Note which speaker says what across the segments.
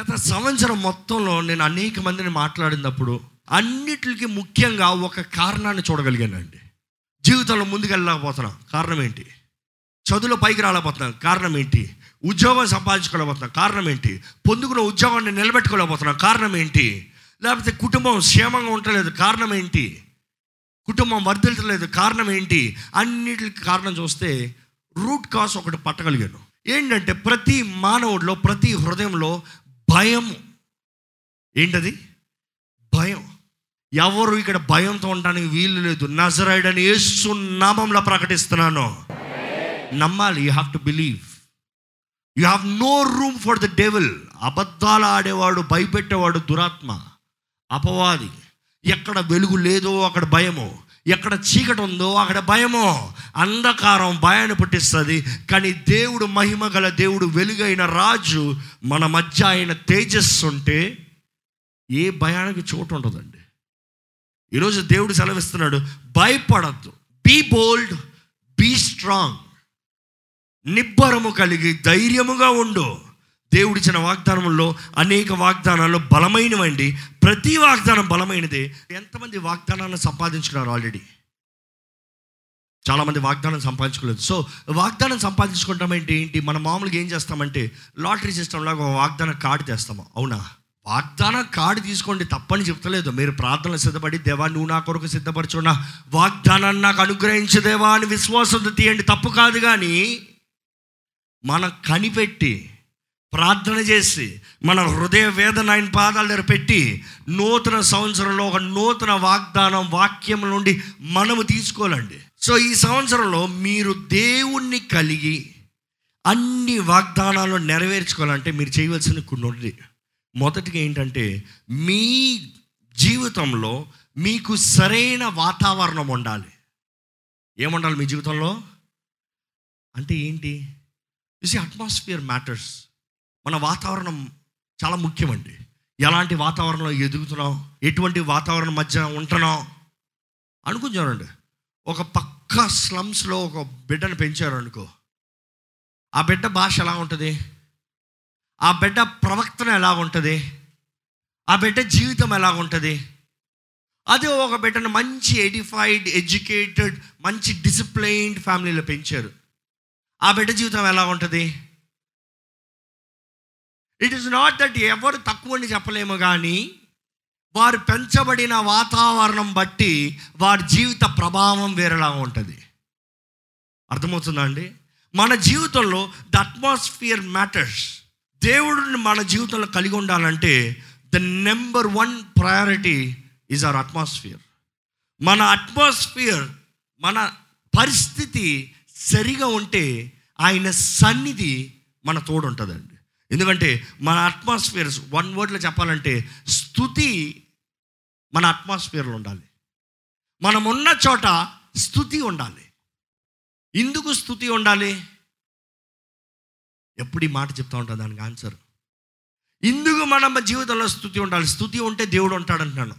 Speaker 1: గత సంవత్సరం మొత్తంలో నేను అనేక మందిని మాట్లాడినప్పుడు అన్నిటికి ముఖ్యంగా ఒక కారణాన్ని చూడగలిగానండి. జీవితంలో ముందుకెళ్ళకపోతున్నాం కారణం ఏంటి? చదువులో పైకి రాలేకపోతున్నాం. కారణం ఏంటి? ఉద్యోగం సంపాదించుకోలేకపోతున్నాం. కారణం ఏంటి? పొందుకున్న ఉద్యోగాన్ని నిలబెట్టుకోలేకపోతున్నాం. కారణం ఏంటి? లేకపోతే కుటుంబం క్షేమంగా ఉండలేదు. కారణం ఏంటి? కుటుంబం వర్ధిల్చలేదు. కారణం ఏంటి? అన్నిటికి కారణం చూస్తే రూట్ కాస్ ఒకటి పట్టగలిగాను. ఏంటంటే ప్రతి మానవుడిలో ప్రతి హృదయంలో భయం. ఏంటది? భయం. ఎవరు ఇక్కడ భయంతో ఉండడానికి వీలు లేదు. నజరాయుడని యేసు నామంలో ప్రకటిస్తున్నాను. నమ్మాలి. You have to believe you have no room for the devil అబద్ధాలు ఆడేవాడు భయపెట్టేవాడు దురాత్మ. అపవాది. ఎక్కడ వెలుగు లేదో అక్కడ భయము. ఎక్కడ చీకటి ఉందో అక్కడ భయము. అంధకారం భయాన్ని పుట్టిస్తుంది. కానీ దేవుడు మహిమ గల దేవుడు వెలుగైన రాజు మన మధ్య ఆయన తేజస్సు ఉంటే ఏ భయానికి చోటు ఉండదండి. ఈరోజు దేవుడు సెలవిస్తున్నాడు భయపడద్దు. బీ బోల్డ్ బీ స్ట్రాంగ్ నిబ్బరము కలిగి ధైర్యముగా ఉండు. దేవుడిచ్చిన వాగ్దానంలో అనేక వాగ్దానాలు బలమైనవండి. ప్రతి వాగ్దానం బలమైనదే. ఎంతమంది వాగ్దానాన్ని సంపాదించుకున్నారు ఆల్రెడీ? చాలామంది వాగ్దానం సంపాదించుకోలేదు. సో వాగ్దానం సంపాదించుకుంటాం ఏంటి ఏంటి? మన మామూలుగా ఏం చేస్తామంటే లాటరీ సిస్టమ్ లాగా ఒక వాగ్దాన కార్డు తెస్తాము. అవునా? వాగ్దాన కార్డు తీసుకోండి తప్పని చెప్తలేదు. మీరు ప్రార్థనలు సిద్ధపడి దేవా నువ్వు నా కొరకు సిద్ధపరచున్న వాగ్దానాన్ని నాకు అనుగ్రహించు దేవా అని విశ్వాసంతో తీయండి. తప్పు కాదు కానీ మనం కనిపెట్టి ప్రార్థన చేసి మన హృదయ వేదన ఆయన పాదాల దగ్గర పెట్టి నూతన సంవత్సరంలో ఒక నూతన వాగ్దానం వాక్యం నుండి మనము తీసుకోవాలండి. సో ఈ సంవత్సరంలో మీరు దేవుణ్ణి కలిగి అన్ని వాగ్దానాలు నెరవేర్చుకోవాలంటే మీరు చేయవలసిన కొన్ని మొదటిగా ఏంటంటే మీ జీవితంలో మీకు సరైన వాతావరణం ఉండాలి. ఏముండాలి మీ జీవితంలో? అంటే ఏంటి? ఇస్ అట్మాస్ఫియర్ మ్యాటర్స్ మన వాతావరణం చాలా ముఖ్యమండి. ఎలాంటి వాతావరణంలో ఎదుగుతున్నాం? ఎటువంటి వాతావరణం మధ్య ఉంటున్నాం? అనుకుని చూడండి. ఒక పక్క స్లమ్స్లో ఒక బిడ్డను పెంచారు అనుకో ఆ బిడ్డ భాష ఎలా ఉంటుంది? ఆ బిడ్డ ప్రవక్తన ఎలా ఉంటుంది? ఆ బిడ్డ జీవితం ఎలా ఉంటుంది? అదే ఒక బిడ్డను మంచి ఎడిఫైడ్ ఎడ్యుకేటెడ్ మంచి డిసిప్లైన్డ్ ఫ్యామిలీలో పెంచారు. ఆ బిడ్డ జీవితం ఎలా ఉంటుంది? ఇట్ ఈస్ నాట్ దట్ ఎవరు తక్కువ అని చెప్పలేము కానీ వారు పెంచబడిన వాతావరణం బట్టి వారి జీవిత ప్రభావం వేరేలా ఉంటుంది. అర్థమవుతుందా అండి మన జీవితంలో ద అట్మాస్ఫియర్ మ్యాటర్స్ దేవుడిని మన జీవితంలో కలిగి ఉండాలంటే the number one priority is our atmosphere మన అట్మాస్ఫియర్ మన పరిస్థితి సరిగా ఉంటే ఆయన సన్నిధి మన తోడు ఉంటుందండి ఎందుకంటే మన అట్మాస్ఫియర్ వన్ వర్డ్లో చెప్పాలంటే స్థుతి మన అట్మాస్ఫియర్లో ఉండాలి. మనం ఉన్న చోట స్థుతి ఉండాలి. ఎందుకు స్థుతి ఉండాలి? ఎప్పుడు ఈ మాట చెప్తా ఉంటా దానికి ఆన్సర్ ఇందుకు మన జీవితంలో స్థుతి ఉండాలి? స్థుతి ఉంటే దేవుడు ఉంటాడంటున్నాను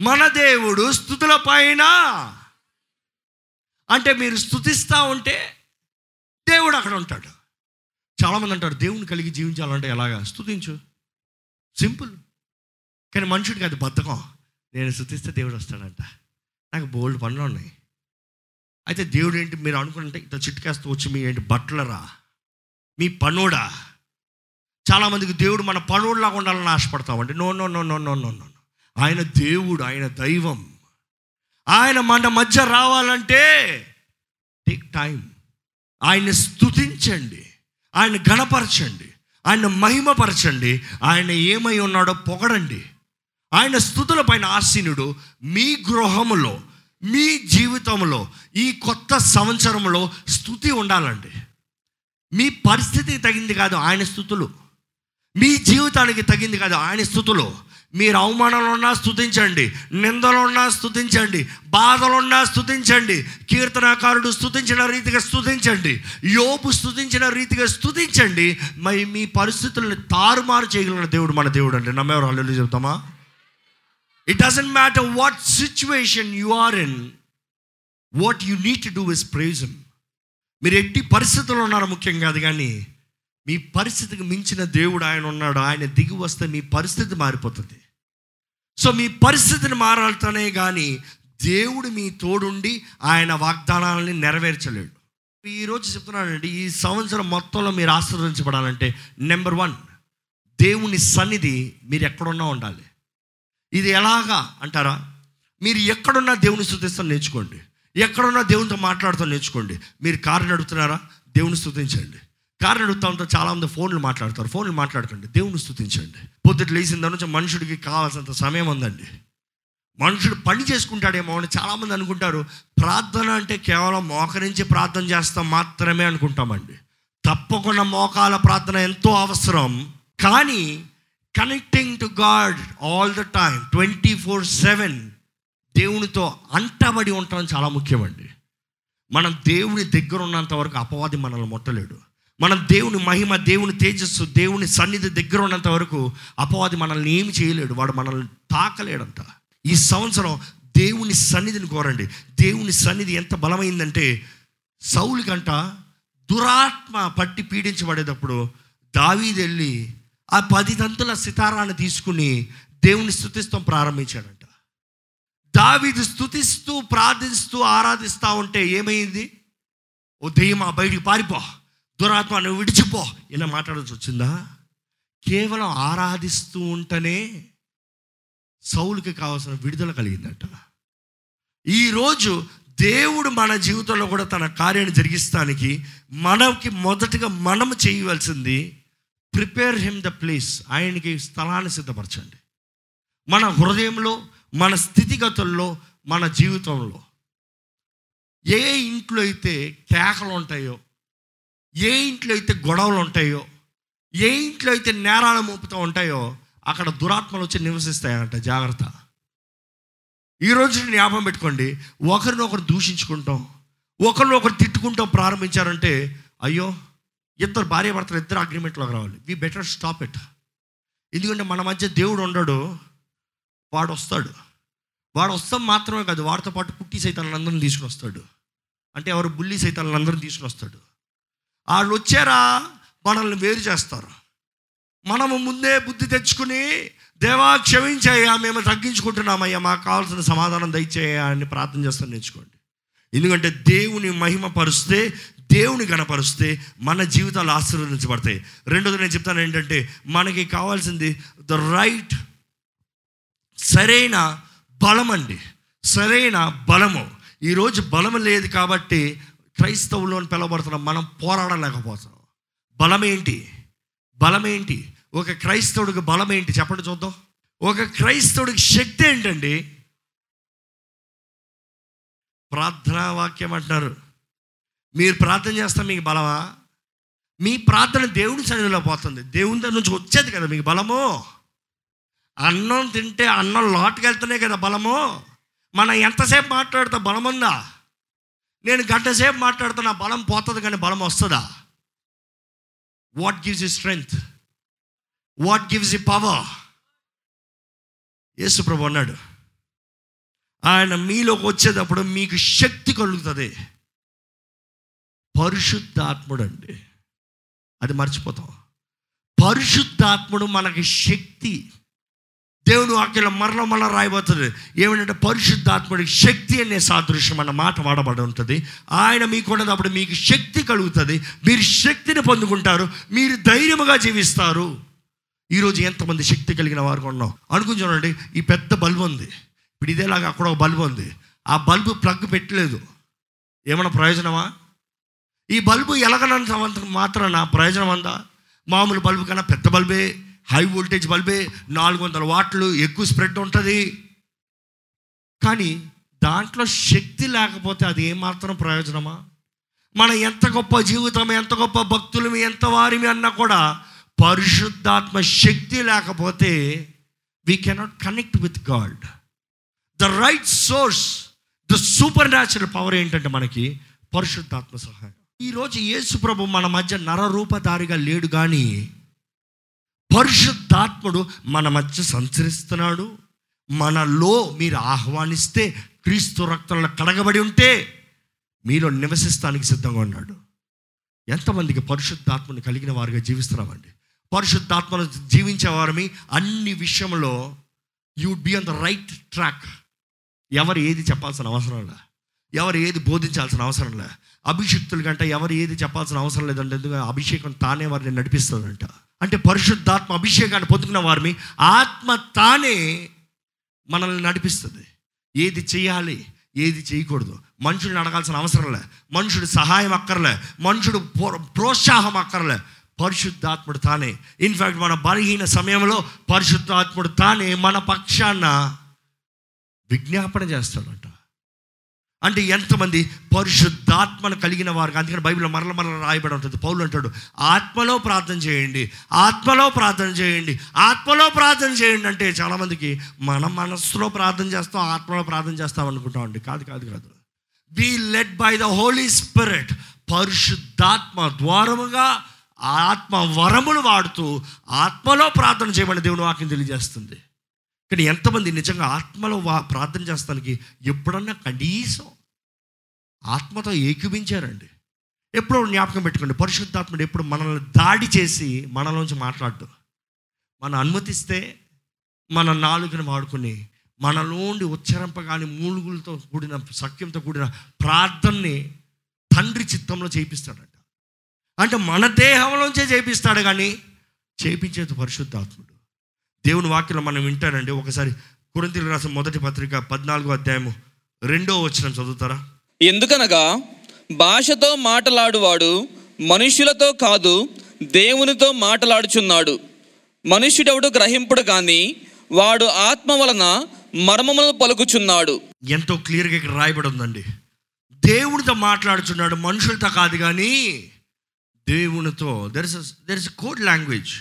Speaker 1: మన దేవుడు స్థుతుల పైన. అంటే మీరు స్థుతిస్తూ ఉంటే దేవుడు అక్కడ ఉంటాడు. చాలామంది అంటారు దేవుని కలిగి జీవించాలంటే ఎలాగా? స్థుతించు సింపుల్. కానీ మనుషుడికి అది బద్ధకం. నేను స్థుతిస్తే దేవుడు వస్తాడంట. నాకు బోల్డ్ పనులు ఉన్నాయి. అయితే దేవుడు ఏంటి మీరు అనుకుంటే ఇంత చిట్కేస్తూ వచ్చి మీ ఏంటి బట్టలరా? మీ పనుడా? చాలామందికి దేవుడు మన పనుడులాగా ఉండాలని ఆశపడతామండి no no no no no no no ఆయన దేవుడు ఆయన దైవం. ఆయన మన మధ్య రావాలంటే టేక్ టైం ఆయన స్థుతించండి ఆయన గణపరచండి ఆయన మహిమపరచండి. ఆయన ఏమై ఉన్నాడో పొగడండి. ఆయన స్థుతుల పైన ఆసీనుడు మీ గృహములో మీ జీవితంలో ఈ కొత్త సంవత్సరంలో స్థుతి ఉండాలండి. మీ పరిస్థితికి తగింది కాదు ఆయన స్థుతులు. మీ జీవితానికి తగింది కాదు ఆయన స్థుతులు. మీరు అవమానంలో ఉన్నా స్థుతించండి నిందలో ఉన్నా స్థుతించండి బాధలు ఉన్నా స్థుతించండి కీర్తనాకారుడు స్థుతించిన రీతిగా స్థుతించండి యోపు స్థుతించిన రీతిగా స్థుతించండి మరి మీ పరిస్థితులను తారుమారు చేయగలిగిన దేవుడు మన దేవుడు అండి. నమ్మేవారు అల్లు చెప్తామా it doesn't matter what situation you are in what you need to do is praise him మీరు ఎట్టి పరిస్థితుల్లో ఉన్నారు ముఖ్యం కాదు కానీ మీ పరిస్థితికి మించిన దేవుడు ఆయన ఉన్నాడు. ఆయన దిగి వస్తే మీ పరిస్థితి మారిపోతుంది. సో మీ పరిస్థితిని మారాలతోనే కానీ దేవుడు మీ తోడుండి ఆయన వాగ్దానాలని నెరవేర్చలేడు. ఈరోజు చెప్తున్నానండి ఈ సంవత్సరం మొత్తంలో మీరు ఆశీర్వదించబడాలంటే నెంబర్ వన్ దేవుని సన్నిధి మీరు ఎక్కడున్నా ఉండాలి. ఇది ఎలాగా అంటారా? మీరు ఎక్కడున్నా దేవుని స్థుతిస్తాను నేర్చుకోండి. ఎక్కడున్నా దేవునితో మాట్లాడుతూ నేర్చుకోండి. మీరు కారు నడుపుతున్నారా? దేవుని స్థుతించండి. కారు నడుపుతా చాలామంది ఫోన్లు మాట్లాడతారు. ఫోన్లు మాట్లాడకండి. దేవుని స్థుతించండి పొద్దుట లేచిన దాని నుంచి మనుషుడికి కావాల్సినంత సమయం ఉందండి. మనుషుడు పని చేసుకుంటాడేమో అని చాలామంది అనుకుంటారు. ప్రార్థన అంటే కేవలం మోకరించి ప్రార్థన చేస్తాం మాత్రమే అనుకుంటామండి. తప్పకుండా మోకాల ప్రార్థన ఎంతో అవసరం. కానీ connecting to God all the time twenty four seven దేవునితో అంటబడి ఉండటం చాలా ముఖ్యమండి. మనం దేవుని దగ్గర ఉన్నంత వరకు అపవాది మనల్ని ముట్టలేడు మనం దేవుని మహిమ దేవుని తేజస్సు దేవుని సన్నిధి దగ్గర ఉన్నంత వరకు అపవాది మనల్ని ఏమి చేయలేడు. వాడు మనల్ని తాకలేడంట. ఈ సంవత్సరం దేవుని సన్నిధిని కోరండి. దేవుని సన్నిధి ఎంత బలమైందంటే సౌలికంట దురాత్మ పట్టి పీడించబడేటప్పుడు దావీది వెళ్ళి ఆ పది తంతుల సితారాన్ని తీసుకుని దేవుని స్థుతిస్తాం ప్రారంభించాడంట. దావీది స్థుతిస్తూ ప్రార్థిస్తూ ఆరాధిస్తూ ఉంటే ఏమైంది? ఓ దెయ్యమా బయటికి పారిపో. దురాత్మ నువ్వు విడిచిపో. ఇలా మాట్లాడాల్సి వచ్చిందా? కేవలం ఆరాధిస్తూ ఉంటేనే సౌలుకి కావాల్సిన విడుదల కలిగిందట. ఈరోజు దేవుడు మన జీవితంలో కూడా తన కార్యాన్ని జరిగిస్తానికి మనకి మొదటగా మనం చేయవలసింది ప్రిపేర్ హిమ్ ద ప్లేస్ ఆయనకి స్థలాన్ని సిద్ధపరచండి. మన హృదయంలో మన స్థితిగతుల్లో మన జీవితంలో ఏ ఇంట్లో అయితే కేకలు ఉంటాయో ఏ ఇంట్లో అయితే గొడవలు ఉంటాయో ఏ ఇంట్లో అయితే నేరాలు మోపుతూ ఉంటాయో అక్కడ దురాత్మలు వచ్చి నివసిస్తాయంట. జాగ్రత్త. ఈరోజు జ్ఞాపం జ్ఞాపకం పెట్టుకోండి. ఒకరినొకరు దూషించుకుంటాం ఒకరినొకరు తిట్టుకుంటాం ప్రారంభించారంటే అయ్యో ఇద్దరు భార్య భర్తలు ఇద్దరు అగ్రిమెంట్లోకి రావాలి. We better stop it. ఎందుకంటే మన మధ్య దేవుడు ఉండడు వాడు వస్తాడు. వాడు వస్తాం మాత్రమే కాదు వాడితో పాటు పుట్టి సైతాన్ని తీసుకుని వస్తాడు అంటే ఎవరు బుల్లి సైతాన్ని అందరిని తీసుకుని వస్తాడు వాళ్ళు వచ్చారా మనల్ని వేరు చేస్తారు. మనము ముందే బుద్ధి తెచ్చుకుని దేవా క్షమించాయా మేము తగ్గించుకుంటున్నామయ్యా మాకు కావాల్సిన సమాధానం దయచేయ అని ప్రార్థన చేస్తాను నేర్చుకోండి. ఎందుకంటే దేవుని మహిమ పరుస్తే దేవుని గణపరుస్తే మన జీవితాలు ఆశీర్వదించబడతాయి. రెండోది నేను చెప్తాను ఏంటంటే మనకి కావాల్సింది ద రైట్ సరైన బలం అండి సరైన బలము. ఈరోజు బలం లేదు కాబట్టి క్రైస్తవులు అని పిలవబడుతున్నాం మనం పోరాడలేకపోతున్నాం బలమేంటి? బలమేంటి? ఒక క్రైస్తవుడికి బలం ఏంటి చెప్పండి చూద్దాం. ఒక క్రైస్తవుడికి శక్తి ఏంటండి? ప్రార్థనా వాక్యం అంటున్నారు. మీరు ప్రార్థన చేస్తే మీకు బలమా? మీ ప్రార్థన దేవుని సన్నిధిలో పోతుంది. దేవుని దగ్గర నుంచి వచ్చేది కదా మీకు బలము? అన్నం తింటే అన్నం లోటుకెళ్తేనే కదా బలము? మనం ఎంతసేపు మాట్లాడితే బలం ఉందా నేను గంట సేపు మాట్లాడుతున్నా బలం పోతుంది కానీ బలం వస్తుందా? What gives the strength what gives the power యేసు ప్రభు అన్నాడు ఆయన మీలోకి వచ్చేటప్పుడు మీకు శక్తి కలుగుతుంది. పరిశుద్ధాత్ముడు అండి అది మర్చిపోతాం. పరిశుద్ధాత్ముడు మనకి శక్తి. దేవుని వాక్యంలో మరల మరల రాయబోతుంది. ఏమంటే పరిశుద్ధాత్ముడికి శక్తి అనే సాదృశ్యం అన్న మాట వాడబడి ఉంటుంది. ఆయన మీకు ఉన్నప్పుడు మీకు శక్తి కలుగుతుంది. మీరు శక్తిని పొందుకుంటారు. మీరు ధైర్యముగా జీవిస్తారు. ఈరోజు ఎంతమంది శక్తి కలిగిన వారు ఉన్నాం. అనుకుని చూడండి ఈ పెద్ద బల్బు ఉంది. ఇప్పుడు ఇదేలాగా అక్కడ ఒక బల్బు ఉంది. ఆ బల్బు ప్లగ్ పెట్టలేదు. ఏమైనా ప్రయోజనమా? ఈ బల్బు ఎలగనంత మాత్రాన ప్రయోజనం అందా మామూలు బల్బు కన్నా పెద్ద బల్బే. హై వోల్టేజ్ బల్బే నాలుగు వందల వాట్లు ఎక్కువ స్ప్రెడ్ ఉంటుంది. కానీ దాంట్లో శక్తి లేకపోతే అది ఏమాత్రం ప్రయోజనమా? మన ఎంత గొప్ప జీవితం ఎంత గొప్ప భక్తులమి ఎంత వారిమి అన్నా కూడా పరిశుద్ధాత్మ శక్తి లేకపోతే we cannot connect with God the right source the supernatural power ఏంటంటే మనకి పరిశుద్ధాత్మ సహాయం. ఈరోజు యేసు ప్రభు మన మధ్య నరరూపధారిగా లేడు కానీ పరిశుద్ధాత్ముడు మన మధ్య సంచరిస్తున్నాడు. మనలో మీరు ఆహ్వానిస్తే క్రీస్తు రక్తంలో కడగబడి ఉంటే మీలో నివసిస్తానికి సిద్ధంగా ఉన్నాడు. ఎంతమందికి పరిశుద్ధాత్మను కలిగిన వారిగా జీవిస్తున్నామండి? పరిశుద్ధాత్మను జీవించేవారమి అన్ని విషయంలో you would be on the right track ఎవరు ఏది చెప్పాల్సిన అవసరం లే. ఎవరు ఏది బోధించాల్సిన అవసరం లే. అభిషక్తుల కంటే ఎవరు ఏది చెప్పాల్సిన అవసరం లేదంటే ఎందుకంటే అభిషేకం తానే వారిని నడిపిస్తుందంట అంటే పరిశుద్ధాత్మ అభిషేకాన్ని పొందుకున్న వారిని ఆత్మ తానే మనల్ని నడిపిస్తుంది. ఏది చేయాలి ఏది చేయకూడదు. మనుషుల్ని అడగాల్సిన అవసరం లే. మనుషుడు సహాయం అక్కర్లే. మనుషుడు ప్రోత్సాహం అక్కర్లే. పరిశుద్ధాత్ముడు తానే. ఇన్ఫ్యాక్ట్ మన బలహీన సమయంలో పరిశుద్ధాత్ముడు తానే మన పక్షాన విజ్ఞాపన చేస్తాడంట. అంటే ఎంతమంది పరిశుద్ధాత్మను కలిగిన వారు అందుకని బైబిల్ మరల మరల రాయబడి ఉంటుంది. పౌలు అంటాడు ఆత్మలో ప్రార్థన చేయండి. ఆత్మలో ప్రార్థన చేయండి. ఆత్మలో ప్రార్థన చేయండి. అంటే చాలామందికి మన మనస్సులో ప్రార్థన చేస్తాం ఆత్మలో ప్రార్థన చేస్తాం అనుకుంటాం అండి. కాదు కాదు కాదు. Be led by the Holy Spirit పరిశుద్ధాత్మ ద్వారముగా ఆత్మ వరములు వాడుతూ ఆత్మలో ప్రార్థన చేయమని దేవుని వాక్యం తెలియజేస్తుంది. కానీ ఎంతమంది నిజంగా ఆత్మలో వా ప్రార్థన చేస్తానికి ఎప్పుడన్నా కనీసం ఆత్మతో ఏకీభించారండి. ఎప్పుడో జ్ఞాపకం పెట్టుకోండి. పరిశుద్ధాత్ముడు ఎప్పుడు మనల్ని దాడి చేసి మనలోంచి మాట్లాడు మనం అనుమతిస్తే మన నాలుగుని వాడుకుని మనలోండి ఉచ్చరింపగాని మూలుగులతో కూడిన సఖ్యంతో కూడిన ప్రార్థనని తండ్రి చిత్తంలో చేయిస్తాడంట అంటే మన దేహంలోంచే చేపిస్తాడు కానీ చేపించేది పరిశుద్ధాత్ముడు. దేవుని వాక్యంలో మనం వింటానండి ఒకసారి కురంతిలు రాసిన మొదటి పత్రిక పద్నాలుగో అధ్యాయము రెండో వచ్చిన చదువుతారా?
Speaker 2: ఎందుకనగా భాషతో మాటలాడువాడు మనుషులతో కాదు దేవునితో మాటలాడుచున్నాడు. మనుష్యుడెవడు గ్రహింపుడు కానీ వాడు ఆత్మ వలన మర్మములను పలుకుచున్నాడు.
Speaker 1: ఎంతో క్లియర్గా ఇక్కడ రాయబడి ఉందండి. దేవునితో మాట్లాడుచున్నాడు మనుషులతో కాదు కానీ దేవునితో. There is there is code language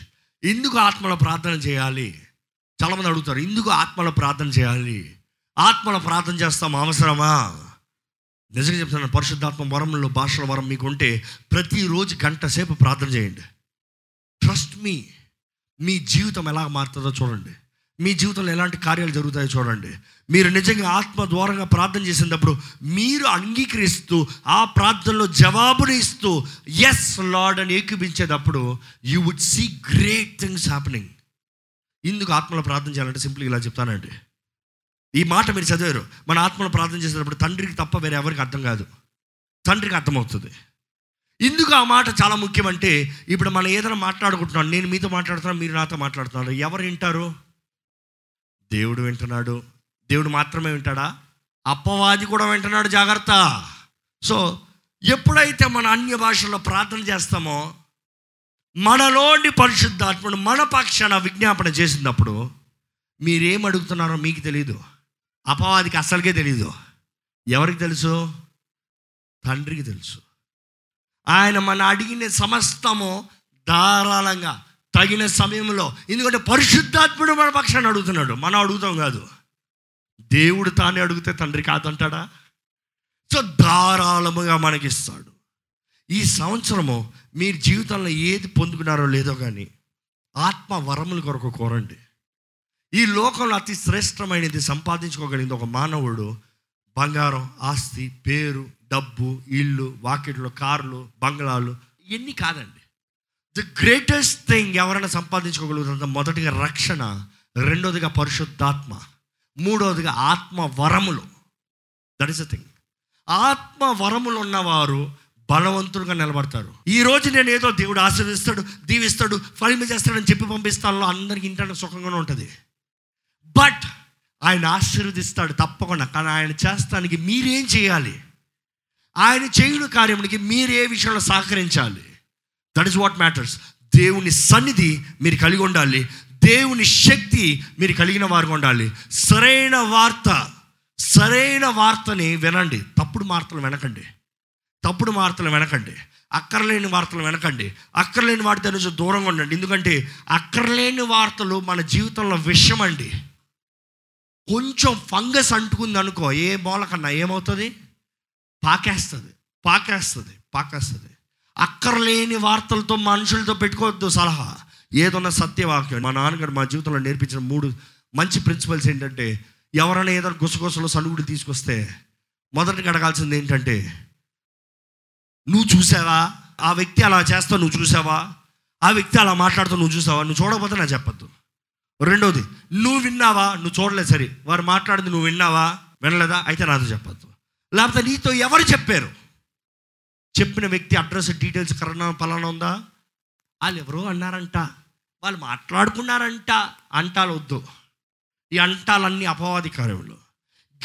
Speaker 1: ఎందుకు ఆత్మలో ప్రార్థన చేయాలి? చాలామంది అడుగుతారు ఎందుకు ఆత్మలో ప్రార్థన చేయాలి? ఆత్మలో ప్రార్థన చేస్తాం అవసరమా? నిజంగా చెప్తాను పరిశుద్ధాత్మ వరంలో భాషల వరం మీకు ఉంటే ప్రతిరోజు గంట సేపు ప్రార్థన చేయండి. ట్రస్ట్ మీ మీ జీవితం ఎలా మారుతుందో చూడండి. మీ జీవితంలో ఎలాంటి కార్యాలు జరుగుతాయో చూడండి. మీరు నిజంగా ఆత్మ ద్వారంగా ప్రార్థన చేసినప్పుడు మీరు అంగీకరిస్తూ ఆ ప్రార్థనలో జవాబుని ఇస్తూ ఎస్ లార్డ్ అని ఏకీపించేటప్పుడు you would see great things happening ఇందుకు ఆత్మలో ప్రార్థన చేయాలంటే సింపుల్గా ఇలా చెప్తానండి. ఈ మాట మీరు చదివారు. మన ఆత్మను ప్రార్థన చేసేటప్పుడు తండ్రికి తప్ప వేరే ఎవరికి అర్థం కాదు. తండ్రికి అర్థమవుతుంది. ఎందుకు ఆ మాట చాలా ముఖ్యమంటే ఇప్పుడు మనం ఏదైనా మాట్లాడుకుంటున్నాం నేను మీతో మాట్లాడుతున్నాను మీరు నాతో మాట్లాడుతున్నారు ఎవరు వింటారు? దేవుడు వింటున్నాడు. దేవుడు మాత్రమే వింటాడా? అప్పవాది కూడా వింటున్నాడు జాగ్రత్త. సో ఎప్పుడైతే మన అన్య భాషల్లో ప్రార్థన చేస్తామో మనలోని పరిశుద్ధాత్మను మన పక్షాన విజ్ఞాపన చేసినప్పుడు మీరేం అడుగుతున్నారో మీకు తెలియదు అపవాదికి అసలుకే తెలియదు ఎవరికి తెలుసు? తండ్రికి తెలుసు. ఆయన మన అడిగిన సమస్తము ధారాళంగా తగిన సమయంలో ఎందుకంటే పరిశుద్ధాత్ముడు మన పక్షాన్ని అడుగుతున్నాడు. మనం అడుగుతాం కాదు. దేవుడు తానే అడిగితే తండ్రి కాదంటాడా? సో ధారాళముగా మనకిస్తాడు. ఈ సంవత్సరము మీరు జీవితంలో ఏది పొందుకున్నారో లేదో కానీ ఆత్మ వరముల కొరకు కోరండి. ఈ లోకంలో అతి శ్రేష్టమైనది సంపాదించుకోగలిగింది ఒక మానవుడు. బంగారం ఆస్తి పేరు డబ్బు ఇల్లు వాకిట్లు కార్లు బంగ్లాలు ఇవన్నీ కాదండి. ది గ్రేటెస్ట్ థింగ్ ఎవరైనా సంపాదించుకోగలుగుతుందో మొదటిగా రక్షణ రెండోదిగా పరిశుద్ధాత్మ మూడోదిగా ఆత్మ వరములు. దట్ ఇస్ అ థింగ్ ఆత్మ వరములు ఉన్నవారు బలవంతులుగా నిలబడతారు. ఈ రోజు నేను ఏదో దేవుడు ఆశీర్దిస్తాడు దీవిస్తాడు ఫలింప చేస్తాడని చెప్పి పంపిస్తాను అందరికి ఇంటానికి సుఖంగానే ఉంటుంది. బట్ ఆయన ఆశీర్వదిస్తాడు తప్పకుండా. కానీ ఆయన చేస్తానికి మీరేం చేయాలి? ఆయన చేయుడు కార్యమునికి మీరు ఏ విషయంలో సహకరించాలి. దట్ ఇస్ వాట్ మ్యాటర్స్ దేవుని సన్నిధి మీరు కలిగి ఉండాలి. దేవుని శక్తి మీరు కలిగిన వారు ఉండాలి. సరైన వార్త సరైన వార్తని వినండి. తప్పుడు వార్తలు వినకండి. తప్పుడు వార్తలు వినకండి. అక్కర్లేని వార్తలు వినకండి. అక్కర్లేని వాటి నుంచి దూరంగా ఉండండి. ఎందుకంటే అక్కర్లేని వార్తలు మన జీవితంలో విషయమండి అండి కొంచెం ఫంగస్ అంటుకుంది అనుకో ఏ మూలకన్నా ఏమవుతుంది? పాకేస్తుంది పాకేస్తుంది పాకేస్తుంది. అక్కర్లేని వార్తలతో మనుషులతో పెట్టుకోవద్దు సలహా. ఏదన్నా సత్యవాక్యం మా నాన్నగారు మా జీవితంలో నేర్పించిన మూడు మంచి ప్రిన్సిపల్స్ ఏంటంటే ఎవరైనా ఏదైనా గుసగుసలు సనుగుడు తీసుకొస్తే మొదటికి అడగాల్సింది ఏంటంటే నువ్వు చూసావా? ఆ వ్యక్తి అలా చేస్తావు నువ్వు చూసావా? ఆ వ్యక్తి అలా మాట్లాడుతూ నువ్వు చూసావా? నువ్వు చూడకపోతే నా చెప్పద్దు. రెండోది నువ్వు విన్నావా? నువ్వు చూడలేదు సరే. వారు మాట్లాడింది నువ్వు విన్నావా? వినలేదా? అయితే నాతో చెప్పద్దు. లేకపోతే నీతో ఎవరు చెప్పారు? చెప్పిన వ్యక్తి అడ్రస్ డీటెయిల్స్ కరోనా పలానా ఉందా? వాళ్ళు ఎవరో అన్నారంట. వాళ్ళు మాట్లాడుకున్నారంట. అంటాలు వద్దు ఈ అంటాలన్నీ అపవాది కార్యములు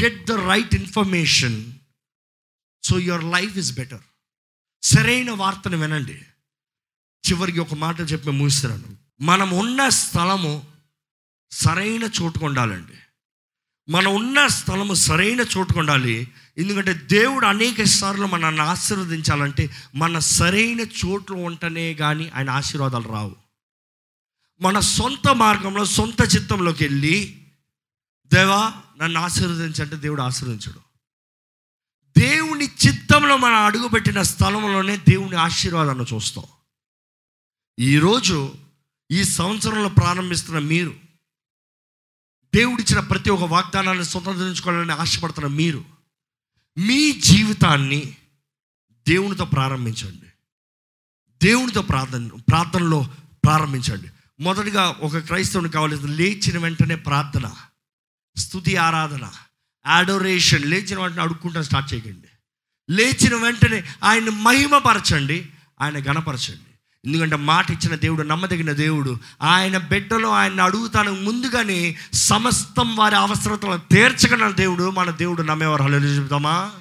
Speaker 1: get the right information so your life is better సరైన వార్తను వినండి. చివరికి ఒక మాట చెప్పి ముగిస్తున్నాను. మనం ఉన్న స్థలము సరైన చోటుకు ఉండాలండి మనం ఉన్న స్థలము సరైన చోటుకు ఉండాలి ఎందుకంటే దేవుడు అనేక సార్లు మనల్ని ఆశీర్వదించాలంటే మన సరైన చోట్లు ఉంటేనే కానీ ఆయన ఆశీర్వాదాలు రావు. మన సొంత మార్గంలో సొంత చిత్తంలోకి వెళ్ళి దేవా నన్ను ఆశీర్వదించంటే దేవుడు ఆశీర్వదించడు. దేవుని చిత్తంలో మనం అడుగుపెట్టిన స్థలంలోనే దేవుని ఆశీర్వాదాన్ని చూస్తాం. ఈరోజు ఈ సంవత్సరంలో ప్రారంభిస్తున్న మీరు దేవుడిచ్చిన ప్రతి ఒక్క వాగ్దానాన్ని స్వతంత్రించుకోవాలని ఆశపడుతున్న మీరు మీ జీవితాన్ని దేవునితో ప్రారంభించండి. దేవునితో ప్రార్థన ప్రార్థనలో ప్రారంభించండి. మొదటిగా ఒక క్రైస్తవుని కావాల్సింది లేచిన వెంటనే ప్రార్థన స్థుతి ఆరాధన యాడోరేషన్ లేచిన వెంటనే అడుక్కుంటా స్టార్ట్ చేయకండి. లేచిన వెంటనే ఆయన మహిమపరచండి ఆయన గణపరచండి ఎందుకంటే మాట ఇచ్చిన దేవుడు నమ్మదగిన దేవుడు. ఆయన బిడ్డలో ఆయన అడుగుతాను ముందుగానే సమస్తం వారి అవసరతలను తీర్చగల దేవుడు మన దేవుడు నమ్మేవారు. హలో చెబుతామా?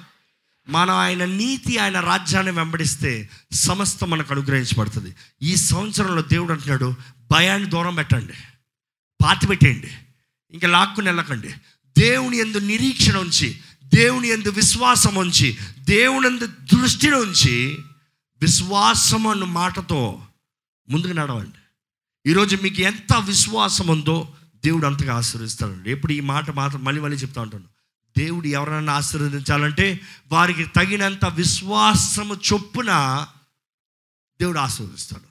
Speaker 1: మనం ఆయన నీతి ఆయన రాజ్యాన్ని వెంబడిస్తే సమస్తం మనకు అనుగ్రహించబడుతుంది. ఈ సంవత్సరంలో దేవుడు అంటున్నాడు భయాన్ని దూరం పెట్టండి. పాతి పెట్టేయండి. ఇంకా లాక్కుని వెళ్ళకండి. దేవుని ఎందు నిరీక్షణ ఉంచి దేవుని ఎందు విశ్వాసం ఉంచి దేవుని ఎందు దృష్టిని ఉంచి విశ్వాసం అన్న మాటతో ముందుకు నడవండి. ఈరోజు మీకు ఎంత విశ్వాసం ఉందో దేవుడు అంతగా ఆశీర్వదిస్తాడండి. ఎప్పుడు ఈ మాట మాత్రం మళ్ళీ మళ్ళీ చెప్తా ఉంటాను. దేవుడు ఎవరైనా ఆశీర్వదించాలంటే వారికి తగినంత విశ్వాసము చొప్పున దేవుడు ఆశీర్వదిస్తాడు.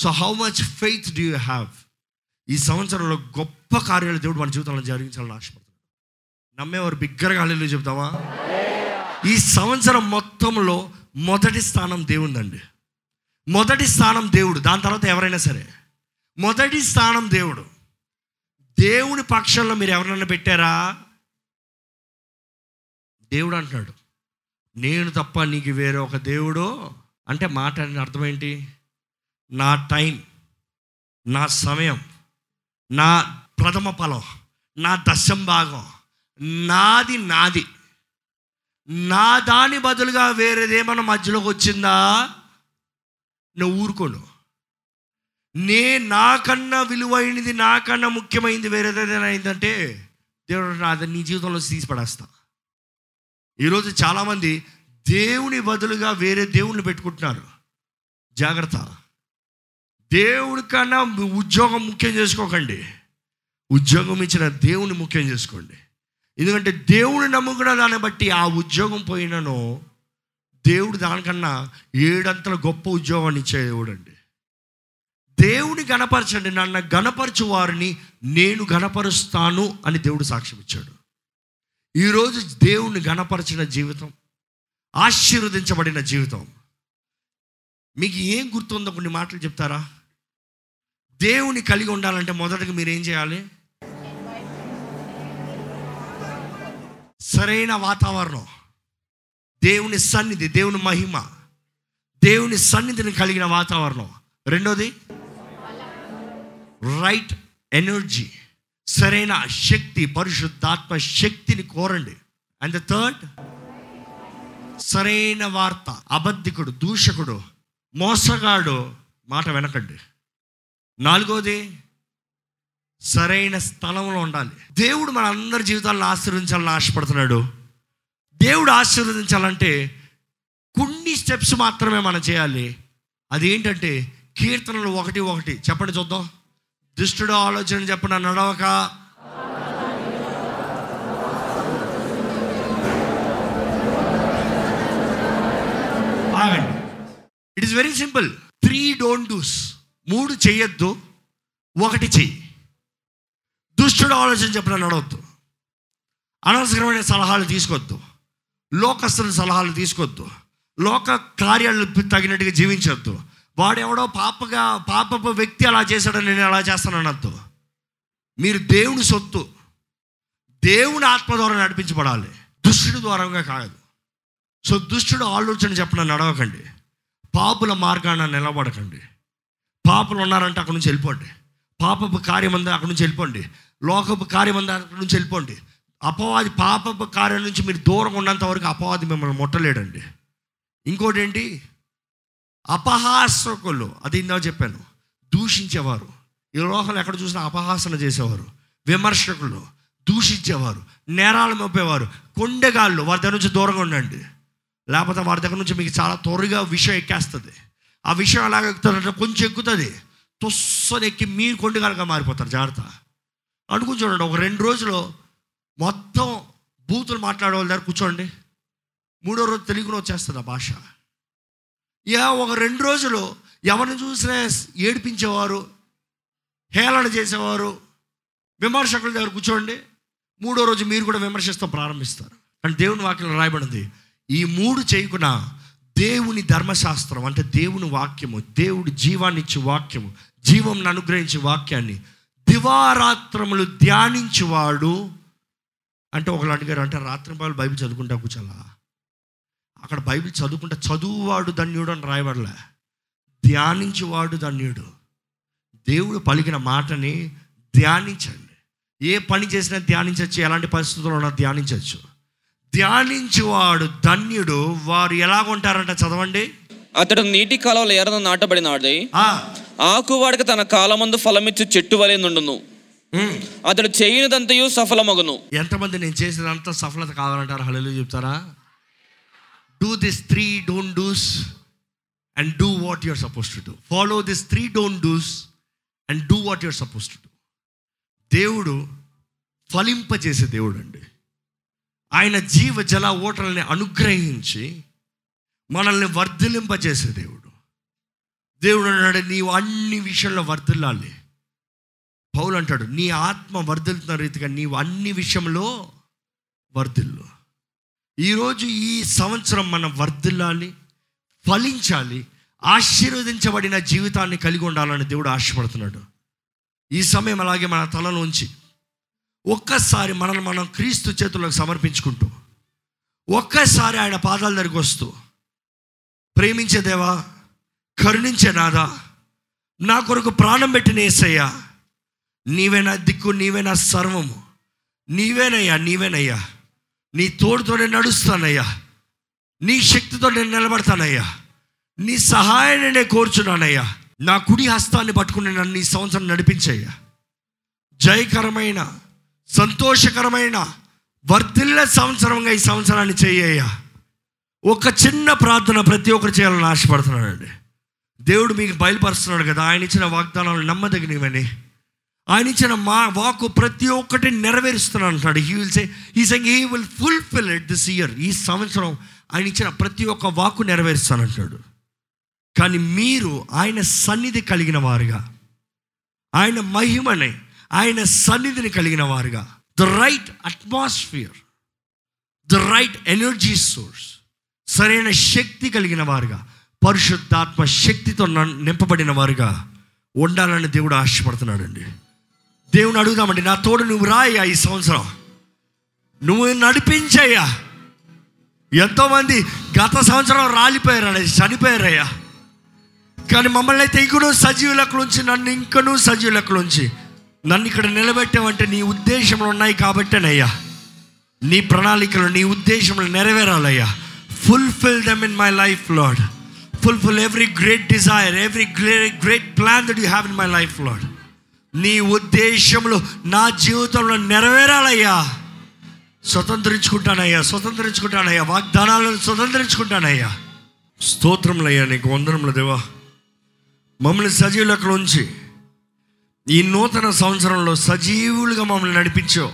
Speaker 1: So how much faith do you have ఈ సంవత్సరంలో గొప్ప కార్యాలు దేవుడు మన జీవితంలో జరిగించాలని ఆశపడుతున్నాడు. నమ్మేవారు బిగ్గరగా హల్లెలూయా చెప్తావా? ఈ సంవత్సరం మొత్తంలో మొదటి స్థానం దేవుందండి మొదటి స్థానం దేవుడు. దాని తర్వాత ఎవరైనా సరే. మొదటి స్థానం దేవుడు. దేవుని పక్షంలో మీరు ఎవరైనా పెట్టారా? దేవుడు అంటున్నాడు. నేను తప్ప నీకు వేరే ఒక దేవుడు. అంటే మాట అర్థం ఏంటి? నా టైం నా సమయం నా ప్రథమ ఫలం నా దశం భాగం నాది నాది. నా దాని బదులుగా వేరేదేమన్నా మధ్యలోకి వచ్చిందా? నువ్వు ఊరుకోను. నే నాకన్నా విలువైనది నాకన్నా ముఖ్యమైనది వేరేదేదైనా అయిందంటే దేవుడు నా నీ జీవితంలో తీసిపడేస్తా. ఈరోజు చాలామంది దేవుని బదులుగా వేరే దేవుణ్ణి పెట్టుకుంటున్నారు. జాగ్రత్త. దేవుడి కన్నా ఉద్యోగం ముఖ్యం చేసుకోకండి. ఉద్యోగం ఇచ్చిన దేవుని ముఖ్యం చేసుకోండి. ఎందుకంటే దేవుడు నమ్ముకున్న దాన్ని బట్టి ఆ ఉద్యోగం పోయినను దేవుడు దానికన్నా ఏడంతల గొప్ప ఉద్యోగాన్ని ఇచ్చే దేవుడు అండి దేవుని గణపరచండి నన్ను గణపరచు వారిని నేను గణపరుస్తాను అని దేవుడు సాక్ష్యం ఇచ్చాడు. ఈరోజు దేవుని గణపరిచిన జీవితం ఆశీర్వదించబడిన జీవితం. మీకు ఏం గుర్తుందో కొన్ని మాటలు చెప్తారా? దేవుని కలిగి ఉండాలంటే మొదటగా మీరు ఏం చేయాలి? సరైన వాతావరణం. దేవుని సన్నిధి దేవుని మహిమ దేవుని సన్నిధిని కలిగిన వాతావరణం. రెండోది రైట్ ఎనర్జీ సరైన శక్తి పరిశుద్ధాత్మ శక్తిని కోరండి. అండ్ ద థర్డ్ సరైన వార్త అబద్ధికుడు దూషకుడు మోసగాడు మాట వెనకండి. నాలుగోది సరైన స్థలంలో ఉండాలి. దేవుడు మన అందరి జీవితాలను ఆశీర్వదించాలని ఆశపడుతున్నాడు. దేవుడు ఆశీర్వదించాలంటే కొన్ని స్టెప్స్ మాత్రమే మనం చేయాలి. అదేంటంటే కీర్తనలు ఒకటి ఒకటి. చెప్పండి చూద్దాం. దుష్టుడు ఆలోచన చెప్పిన నడవక. ఆగండి. It is very simple three don't dos మూడు చెయ్యొద్దు. ఒకటి చెయ్యి. దుష్టుడు ఆలోచన చెప్పిన నడవద్దు అనవసరమైన సలహాలు తీసుకోవద్దు లోకస్తుల సలహాలు తీసుకోవద్దు లోక కార్యాలు తగినట్టుగా జీవించొద్దు. వాడెవడో పాపగా పాపపు వ్యక్తి అలా చేశాడని నేను అలా చేస్తాను అనొద్దు. మీరు దేవుని సొత్తు దేవుని ఆత్మ ద్వారా నడిపించబడాలి. దుష్టుడి ద్వారంగా కాదు. సో దుష్టుడు ఆలోచన చెప్పిన నడవకండి పాపుల మార్గాన నిలబడకండి. పాపులు ఉన్నారంటే అక్కడి నుంచి వెళ్ళిపోండి. పాపపు కార్యం అంతా అక్కడి నుంచి వెళ్ళిపోండి. లోకపు కార్యం నుంచి వెళ్ళిపోండి. అపవాది పాపపు కార్యం నుంచి మీరు దూరంగా ఉన్నంత వరకు అపవాది మిమ్మల్ని ముట్టలేడండి. ఇంకోటి ఏంటి అపహాసకులు అది ఇందా చెప్పాను దూషించేవారు. ఈ లోకంలో ఎక్కడ చూసినా అపహాసన చేసేవారు. విమర్శకులు దూషించేవారు. నేరాలు మోపేవారు. కొండగాళ్ళు వారి దగ్గర నుంచి దూరంగా ఉండండి. లేకపోతే వారి దగ్గర నుంచి మీకు చాలా త్వరగా విషయం ఎక్కేస్తుంది. ఆ విషయం ఎలాగ ఎక్కుతుందంటే కొంచెం ఎక్కుతుంది. తొస్సని ఎక్కి మీరు కొండగాలుగా మారిపోతారు. జాగ్రత్త. అనుకుని చూడండి ఒక రెండు రోజులు మొత్తం బూతులు మాట్లాడే వాళ్ళ దగ్గర కూర్చోండి. మూడో రోజు తెలుగులో వచ్చేస్తుంది ఆ భాష. ఇక ఒక రెండు రోజులు ఎవరిని చూసినా ఏడిపించేవారు హేళన చేసేవారు విమర్శకుల దగ్గర కూర్చోండి. మూడో రోజు మీరు కూడా విమర్శిస్తూ ప్రారంభిస్తారు. కానీ దేవుని వాక్యం రాయబడింది ఈ మూడు చేయకుండా దేవుని ధర్మశాస్త్రం అంటే దేవుని వాక్యము దేవుడి జీవాన్నిచ్చే వాక్యము జీవం అనుగ్రహించే వాక్యాన్ని దివారాత్రములు ధ్యానించువాడు అంటే ఒకళ్ళు అడిగారు అంటే రాత్రి పాలు బైబిల్ చదువుకుంటా కూర్చోాలా అక్కడ బైబిల్ చదువుకుంటా చదువువాడు ధన్యుడు అని రాయబడలే. ధ్యానించువాడు ధన్యుడు. దేవుడు పలికిన మాటని ధ్యానించండి. ఏ పని చేసినా ధ్యానించవచ్చు ఎలాంటి పరిస్థితుల్లో ఉన్నా ధ్యానించవచ్చు. ధ్యానించువాడు ధన్యుడు. వారు ఎలాగ ఉంటారంట చదవండి.
Speaker 2: అతడు నీటి కాలువల ఎర్రన నాటబడినాడు ఆకువాడికి తన కాలమందు ఫలమిచ్చు చెట్టు వలె నుండును. అతడు చేయనిదంతయు సఫలమగును.
Speaker 1: ఎంతమంది నేను చేసినంత సఫలత కావాలంటారు? హలో చెప్తారా? Do this three don't dos and do what you're suppose to do follow this three don't dos and do what you're suppose to do దేవుడు ఫలింపజేసే దేవుడు అండి ఆయన జీవ జల ఓటల్ని అనుగ్రహించి మనల్ని వర్ధిలింపజేసే దేవుడు. దేవుడు అన్నాడు నీవు అన్ని విషయంలో వర్ధిల్లాలి. పౌలు అంటాడు నీ ఆత్మ వర్ధిల్తున్న రీతిగా నీవు అన్ని విషయంలో వర్ధిల్లు. ఈరోజు ఈ సంవత్సరం మనం వర్ధిల్లాలి ఫలించాలి ఆశీర్వదించబడిన జీవితాన్ని కలిగి ఉండాలని దేవుడు ఆశపడుతున్నాడు. ఈ సమయం అలాగే మన తలలోంచి ఒక్కసారి మనల్ని మనం క్రీస్తు చేతులకు సమర్పించుకుంటూ ఒక్కసారి ఆయన పాదాల దగ్గరికి వస్తూ ప్రేమించే దేవా కరుణించే నాదా నా కొరకు ప్రాణం పెట్టిన ఏసయ్యా. నీవే నా దిక్కు నీవే నా సర్వము. నీవేనయ్యా నీవేనయ్యా. నీ తోడుతో నేను నడుస్తానయ్యా. నీ శక్తితో నేను నిలబడతానయ్యా. నీ సహాయాన్ని నేను కోరుచున్నానయ్యా. నా కుడి హస్తాన్ని పట్టుకుని నన్ను ఈ సంవత్సరం నడిపించయ్యా. జయకరమైన సంతోషకరమైన వర్ధిల్ల సంవత్సరంగా ఈ సంవత్సరాన్ని చేయ్యా ఒక చిన్న ప్రార్థన ప్రతి ఒక్కరు చేయాలని ఆశపడుతున్నానండి. దేవుడు మీకు బయలుపరుస్తున్నాడు కదా. ఆయన ఇచ్చిన వాగ్దానాలు నమ్మదగినవని. ఆయన ఇచ్చిన మా వాకు ప్రతి ఒక్కటి నెరవేరుస్తున్నాను అంటాడు హీ విల్ సే ఈ సెంగ్ he will fulfil it this year ఈ సంవత్సరం ఆయన ఇచ్చిన ప్రతి ఒక్క వాకు నెరవేరుస్తానంటాడు కానీ మీరు ఆయన సన్నిధి కలిగిన వారుగా ఆయన మహిమని ఆయన సన్నిధిని కలిగిన వారుగా the right atmosphere the right energy source సరైన శక్తి కలిగిన వారుగా పరిశుద్ధాత్మ శక్తితో నింపబడిన వారుగా ఉండాలని దేవుడు ఆశపడుతున్నాడండి. దేవుని అడుగుదామండి నా తోడు నువ్వు రాయ్యా ఈ సంవత్సరం. నువ్వు నడిపించయ్యా. ఎంతోమంది గత సంవత్సరం రాలిపోయారు చనిపోయారయ్యా. కానీ మమ్మల్ని అయితే ఇంకనూ సజీవులకులోంచి నన్ను ఇంకనూ సజీవులకులోంచి నన్ను ఇక్కడ నిలబెట్టావంటే నీ ఉద్దేశంలో ఉన్నాయి కాబట్టేనయ్యా. నీ ప్రణాళికలు నీ ఉద్దేశంలో నెరవేరాలయ్యా. Fulfil them in my life lord fulfil every great desire every great great plan that you have in my life lord నీ ఉద్దేశంలో నా జీవితంలో నెరవేరాలయ్యా. స్వతంత్రించుకుంటానయ్యా స్వతంత్రించుకుంటానయ్యా. వాగ్దానాలను స్వతంత్రించుకుంటానయ్యా. స్తోత్రములయ్యా నీకు వందనములు దేవా. మమ్మల్ని సజీవులకు ఉంచి ఈ నూతన సంవత్సరంలో సజీవులుగా మమ్మల్ని నడిపించావు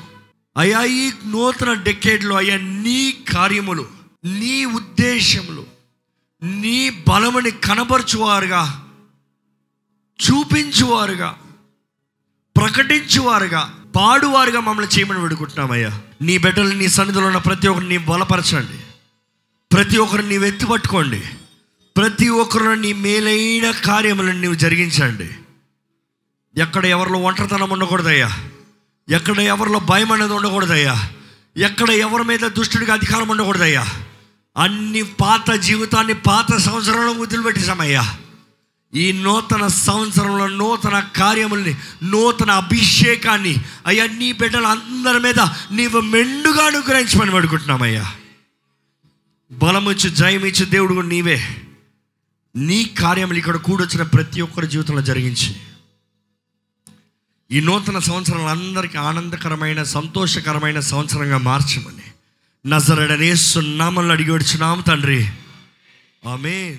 Speaker 1: అయ్యా ఈ నూతన డెకేడ్లో అయ్యా నీ కార్యములు నీ ఉద్దేశములు నీ బలముని కనబరుచువారుగా చూపించువారుగా ప్రకటించువారుగా పాడువారుగా మమ్మల్ని చేయమని వేడుకుంటున్నామయ్యా. నీ బిడ్డలు నీ సన్నిధిలో ఉన్న ప్రతి ఒక్కరిని బలపరచండి. ప్రతి ఒక్కరిని నీవు ఎత్తుపట్టుకోండి ప్రతి ఒక్కరు నీ మేలైన కార్యములను నీవు జరిగించండి. ఎక్కడ ఎవరిలో ఒంటరితనం ఉండకూడదయ్యా. ఎక్కడ ఎవరిలో భయం అనేది ఉండకూడదయ్యా. ఎక్కడ ఎవరి మీద దుష్టుడికి అధికారం ఉండకూడదయ్యా. అన్ని పాత జీవితాన్ని పాత సంవత్సరంలో వదిలిపెట్టేశామయ్యా. ఈ నూతన సంవత్సరంలో నూతన కార్యముల్ని నూతన అభిషేకాన్ని అయ్యా నీ బిడ్డలు అందరి మీద నీవు మెండుగా అనుగ్రహించమని పడుకుంటున్నామయ్యా బలమిచ్చు జయమిచ్చు దేవుడు కూడా నీవే. నీ కార్యములు ఇక్కడ కూడొచ్చిన ప్రతి ఒక్కరి జీవితంలో జరిగించి. ఈ నూతన సంవత్సరాలు అందరికీ ఆనందకరమైన సంతోషకరమైన సంవత్సరంగా మార్చమని. నజరడనే సున్నామని అడిగి వచ్చున్నాము తండ్రి. ఆమె